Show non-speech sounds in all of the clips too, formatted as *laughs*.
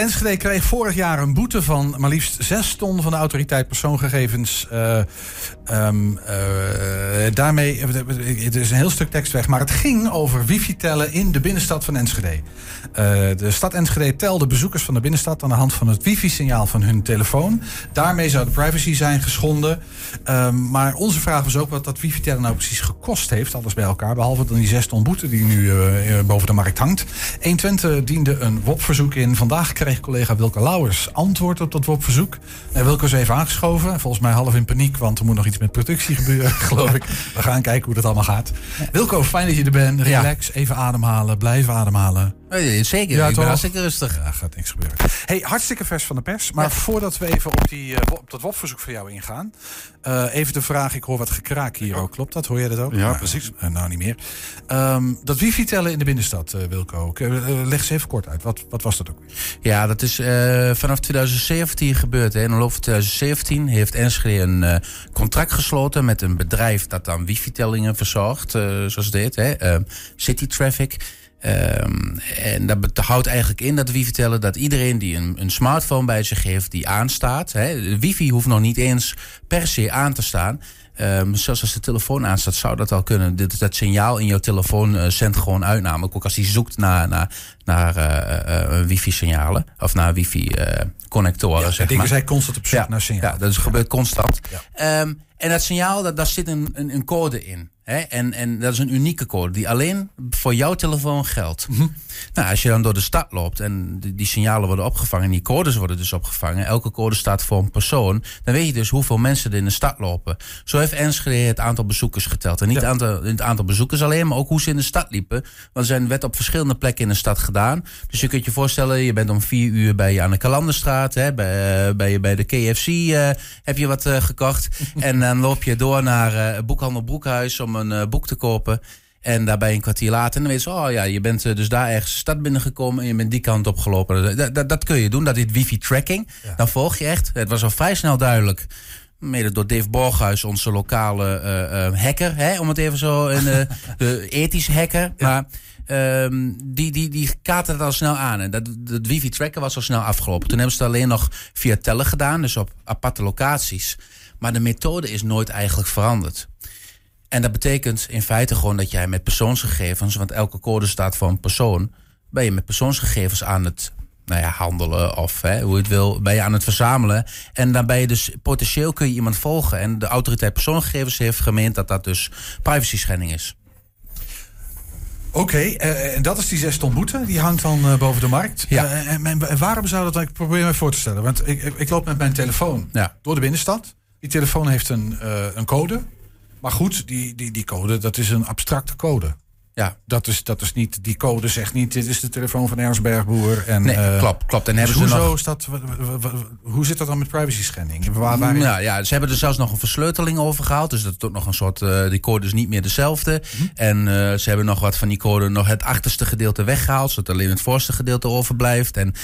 Enschede kreeg vorig jaar een boete van maar liefst 6 ton van de autoriteit persoonsgegevens. Uh, daarmee, het is een heel stuk tekst weg, maar het ging over wifi-tellen in de binnenstad van Enschede. De stad Enschede telde bezoekers van de binnenstad aan de hand van het wifi-signaal van hun telefoon. Daarmee zou de privacy zijn geschonden. Um, maar onze vraag was ook wat dat wifi-tellen nou precies gekost heeft, alles bij elkaar. Behalve dan die 6 ton boete die nu boven de markt hangt. 120 diende een WOP-verzoek in. Vandaag kreeg collega Wilke Lauwers antwoord op dat WOP-verzoek. En Wilke is even aangeschoven. Volgens mij half in paniek, want er moet nog iets met productie gebeuren, *laughs* geloof ik. We gaan kijken hoe dat allemaal gaat. Wilco, fijn dat je er bent. Relax, even ademhalen, blijven ademhalen. Zeker, ja, ik ben hartstikke rustig. Ja, gaat niks gebeuren. Hey, hartstikke vers van de pers. Maar voordat we even op, die, uh, op dat WOP-verzoek van jou ingaan. Uh, even de vraag, ik hoor wat gekraak hier ook. Klopt dat? Hoor jij dat ook? Ja, precies. Uh, nou, niet meer. Um, dat wifi-tellen in de binnenstad, Wilco. leg eens even kort uit. Wat, wat was dat ook Ja, dat is vanaf 2017 gebeurd. Hè. In de loop van 2017 heeft Enschede een contract gesloten met een bedrijf dat dan wifi-tellingen verzorgt. zoals dit, hè. City Traffic. Um, en dat houdt eigenlijk in dat wifi tellen dat iedereen die een, een smartphone bij zich heeft die aanstaat. Hè, de wifi hoeft nog niet eens per se aan te staan. Um, zelfs als de telefoon aanstaat, zou dat al kunnen. Dit, dat signaal in jouw telefoon uh, zendt gewoon uit. Namelijk ook als hij zoekt naar, naar, naar uh, uh, wifi-signalen. Of naar wifi-connectoren. Ja, zeg maar. zij constant op zoek ja, naar signalen. Ja, dat is, gebeurt constant. Ja. Um, en dat signaal, dat, daar zit een, een, een code in. Hè? En, en dat is een unieke code die alleen voor jouw telefoon geldt. Mm -hmm. Nou, als je dan door de stad loopt en die, die, signalen worden opgevangen, die codes worden dus opgevangen, elke code staat voor een persoon, dan weet je dus hoeveel mensen er in de stad lopen. Zo heeft Enschede het aantal bezoekers geteld. En niet ja. het, aantal, het aantal bezoekers alleen, maar ook hoe ze in de stad liepen. Want er zijn werd op verschillende plekken in de stad gedaan. Dus je kunt je voorstellen, je bent om vier uur bij je aan de Kalanderstraat, hè, bij, uh, bij, bij de KFC uh, heb je wat uh, gekocht. *laughs* en dan loop je door naar uh, Boekhandel Broekhuis om een uh, boek te kopen. En daarbij een kwartier later, en dan weet je, oh ja, je bent uh, dus daar ergens de stad binnengekomen en je bent die kant op gelopen. Dat, dat, dat kun je doen, dat is wifi-tracking. Ja. Dan volg je echt. Het was al vrij snel duidelijk. Mede door Dave Borghuis, onze lokale uh, uh, hacker, hè, om het even zo, een uh, *laughs* de ethische hacker. Ja. Maar um, die, die, die kaarten het al snel aan. En dat, dat wifi-tracken was al snel afgelopen. Toen hebben ze het alleen nog via tellen gedaan, dus op aparte locaties. Maar de methode is nooit eigenlijk veranderd. En dat betekent in feite gewoon dat jij met persoonsgegevens, want elke code staat voor een persoon, ben je met persoonsgegevens aan het nou ja, handelen of hè, hoe je het wil, ben je aan het verzamelen. En dan ben je dus potentieel kun je iemand volgen. En de autoriteit persoonsgegevens heeft gemeend dat dat dus privacy schending is. Oké, okay, uh, en dat is die zes ton boete. Die hangt dan uh, boven de markt. Ja. Uh, en, en, waarom zou dat... Ik probeer me voor te stellen. Want ik, ik, ik loop met mijn telefoon ja. door de binnenstad. Die telefoon heeft een, een code. Maar goed, die, die, die code, dat is een abstracte code. Ja. Dat is, dat is niet, die code zegt niet, dit is de telefoon van Ernst Bergboer. En, nee, uh, klopt, klopt. En dus hebben ze hoezo nog... is dat, hoe zit dat dan met privacy schending? Waar, waar ja, ja, ze hebben er zelfs nog een versleuteling over gehaald. Dus dat is ook nog een soort, uh, die code is niet meer dezelfde. Hm. Mm. En uh, ze hebben nog wat van die code, nog het achterste gedeelte weggehaald. Zodat alleen het voorste gedeelte overblijft. En,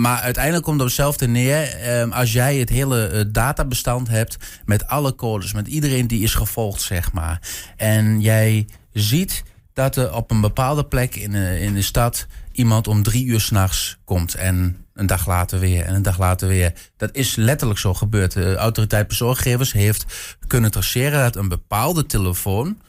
maar uiteindelijk komt het op hetzelfde neer. als jij het hele databestand hebt met alle codes, met iedereen die is gevolgd, zeg maar. En jij ziet dat er op een bepaalde plek in de, in de stad iemand om drie uur s'nachts komt. En een dag later weer en een dag later weer. Dat is letterlijk zo gebeurd. De autoriteit persoonsgegevens heeft kunnen traceren dat een bepaalde telefoon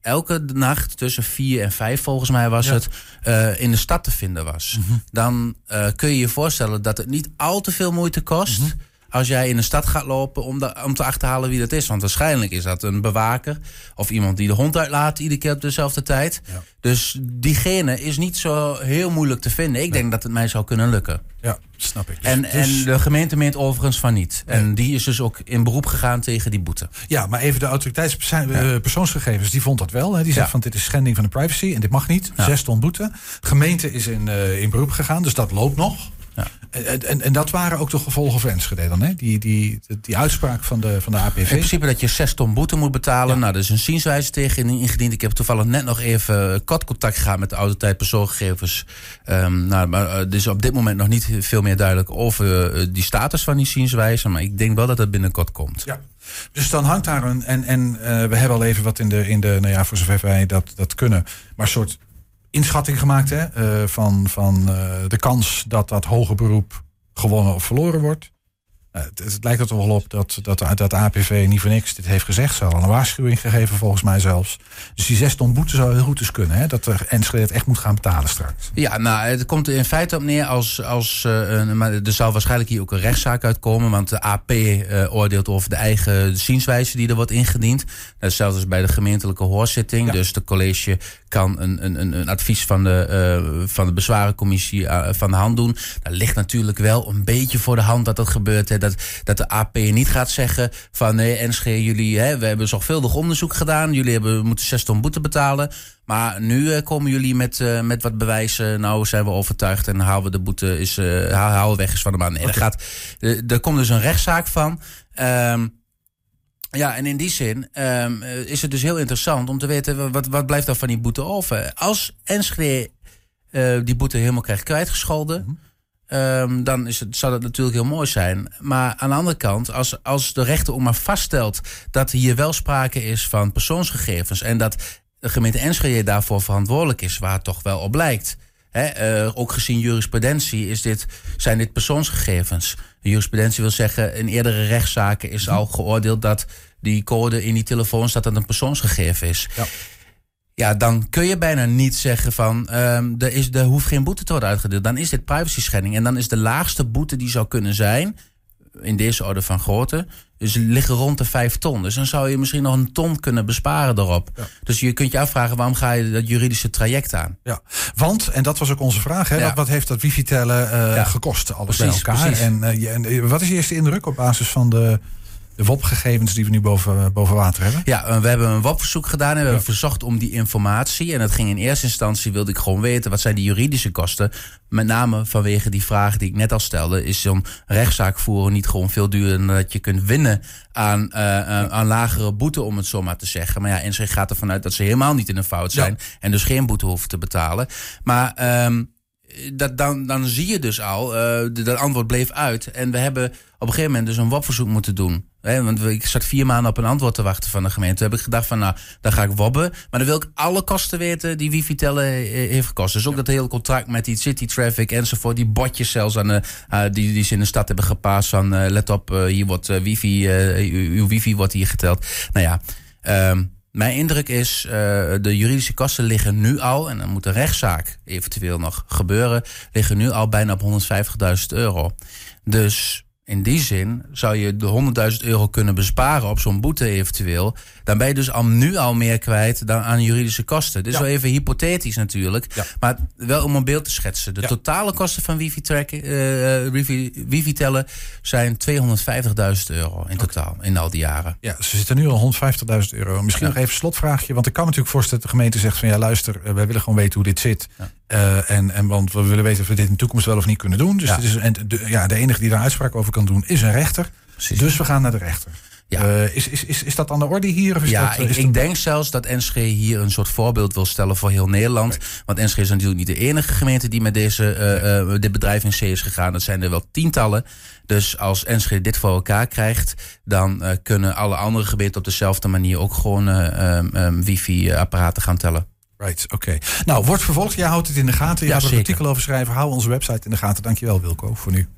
elke nacht tussen vier en vijf, volgens mij was ja. het, uh, in de stad te vinden was. Mhm. Mm -hmm. Dan uh, kun je je voorstellen dat het niet al te veel moeite kost. Mm -hmm als jij in de stad gaat lopen om, de, om te achterhalen wie dat is. Want waarschijnlijk is dat een bewaker of iemand die de hond uitlaat iedere keer op dezelfde tijd. Ja. Dus diegene is niet zo heel moeilijk te vinden. Ik nee. denk dat het mij zou kunnen lukken. Ja, snap ik. Dus, en, dus... en de gemeente meent overigens van niet. Nee. En die is dus ook in beroep gegaan tegen die boete. Ja, maar even de autoriteitspersoonsgegevens, die vond dat wel. Hè. Die zegt ja. van dit is schending van de privacy en dit mag niet. Zes ton boete. De gemeente is in, uh, in beroep gegaan, dus dat loopt nog. Ja. En, en, en, dat waren ook de gevolgen voor Enschede dan, hè? Die, die, die, die uitspraak van de, van de APV. In principe dat je 6 ton boete moet betalen. Ja. Nou, er is een zienswijze tegen ingediend. Ik heb toevallig net nog even kort contact gehad met de autoriteit. Um, nou, maar dus op dit moment nog niet veel meer duidelijk over uh, die status van die zienswijze. Maar ik denk wel dat het binnenkort komt. Ja. Dus dan hangt daar een. En, en uh, we hebben al even wat in de, in de. Nou ja, voor zover wij dat, dat kunnen. Maar een soort inschatting gemaakt hè, uh, van, van uh, de kans dat dat hoger beroep gewonnen of verloren wordt. Uh, het, het, lijkt er wel op dat, dat, dat, APV niet voor niks dit heeft gezegd. Ze al een waarschuwing gegeven volgens mij zelfs. Dus die zes ton boete zou heel goed eens kunnen. Hè? Dat er Enschede het echt moet gaan betalen straks. Ja, nou, het komt er in feite op neer als... als uh, maar er zal waarschijnlijk hier ook een rechtszaak uitkomen. Want de AP uh, oordeelt over de eigen zienswijze die er wordt ingediend. Dat is bij de gemeentelijke hoorzitting. Ja. Dus de college kan een, een, een advies van de, uh, van de bezwarencommissie van de hand doen. Dat ligt natuurlijk wel een beetje voor de hand dat dat gebeurt. Hè. Dat, dat de AP niet gaat zeggen van nee, NSG, jullie, hè, we hebben zorgvuldig onderzoek gedaan. Jullie hebben, moeten zes ton boete betalen. Maar nu uh, komen jullie met, uh, met wat bewijzen. Nou zijn we overtuigd en halen we de boete is, uh, halen weg is van de baan. Nee, okay. er, gaat, er komt dus een rechtszaak van. Um, ja, en in die zin um, is het dus heel interessant om te weten wat, wat blijft er van die boete over. Als Enschede uh, die boete helemaal krijgt kwijtgescholden, mm -hmm. Um, dan is het, zou dat natuurlijk heel mooi zijn. Maar aan de andere kant, als, als de rechter ook maar vaststelt dat hier wel sprake is van persoonsgegevens en dat de gemeente Enschede daarvoor verantwoordelijk is, waar het toch wel op lijkt. He, uh, ook gezien jurisprudentie is dit, zijn dit persoonsgegevens. De jurisprudentie wil zeggen, in eerdere rechtszaken is al geoordeeld dat die code in die telefoon staat dat een persoonsgegeven is. Ja. Ja, dan kun je bijna niet zeggen van um, er, is, er hoeft geen boete te worden uitgedeeld. Dan is dit privacy schending. En dan is de laagste boete die zou kunnen zijn, in deze orde van grootte, dus liggen rond de vijf ton. Dus dan zou je misschien nog een ton kunnen besparen erop. Ja. Dus je kunt je afvragen, waarom ga je dat juridische traject aan? Ja, want, en dat was ook onze vraag, hè, ja. wat, wat, heeft dat wifi-tellen uh, ja. gekost? Alles precies, bij elkaar. Precies. En, uh, je, en wat is je eerste indruk op basis van de de WOP-gegevens die we nu boven, boven water hebben? Ja, we hebben een WOP-verzoek gedaan en we ja. hebben verzocht om die informatie. En dat ging in eerste instantie, wilde ik gewoon weten, wat zijn die juridische kosten? Met name vanwege die vraag die ik net al stelde, is zo'n rechtszaak voeren niet gewoon veel duurder dan dat je kunt winnen aan, uh, aan lagere boete, om het zo maar te zeggen. Maar ja, NC gaat ervan uit dat ze helemaal niet in een fout zijn ja. en dus geen boete hoeven te betalen. Maar... Um, dat, dan, dan zie je dus al, uh, dat antwoord bleef uit. En we hebben op een gegeven moment dus een WOP-verzoek moeten doen. Hè, want ik zat vier maanden op een antwoord te wachten van de gemeente. Toen heb ik gedacht van, nou, dan ga ik wobben. Maar dan wil ik alle kosten weten die wifi tellen heeft gekost. Dus ook ja. dat hele contract met die city traffic enzovoort. Die bordjes zelfs aan de, uh, die, die ze in de stad hebben gepaast van, uh, let op, hier wordt wifi, uw wifi wordt hier geteld. Nou ja, um, mijn indruk is, uh, de juridische kosten liggen nu al, en dan moet een rechtszaak eventueel nog gebeuren, liggen nu al bijna op 150.000 euro. Dus in die zin zou je de 100.000 euro kunnen besparen op zo'n boete eventueel. Dan ben je dus al nu al meer kwijt dan aan juridische kosten. Dit is ja. wel even hypothetisch natuurlijk. Ja. Maar wel om een beeld te schetsen. De ja. totale kosten van wifi, tracken, uh, wifi, wifi tellen zijn 250.000 euro in totaal okay. in al die jaren. Ja, ze zitten nu al 150.000 euro. Misschien nog even een slotvraagje. Want ik kan me natuurlijk voorstellen dat de gemeente zegt van ja luister, wij willen gewoon weten hoe dit zit. Uh, en, en want we willen weten of we dit in de toekomst wel of niet kunnen doen. Dus ja. is, en de, ja, de enige die daar uitspraak over kan doen is een rechter. Precies. Dus we gaan naar de rechter. Ja. Uh, is, is, is, is dat aan de orde hier? Of is ja, dat, ik, denk zelfs dat NSG hier een soort voorbeeld wil stellen voor heel Nederland. Okay. Want NSG is natuurlijk niet de enige gemeente die met deze, uh, uh, dit bedrijf in C is gegaan. Dat zijn er wel tientallen. Dus als NSG dit voor elkaar krijgt, dan kunnen alle andere gemeenten op dezelfde manier ook gewoon um, um, wifi-apparaten gaan tellen. Right, oké. Okay. Nou, wordt vervolgd. Jij houdt het in de gaten. Je ja, gaat er een artikel over schrijven. Hou onze website in de gaten. Dankjewel, Wilco, voor nu.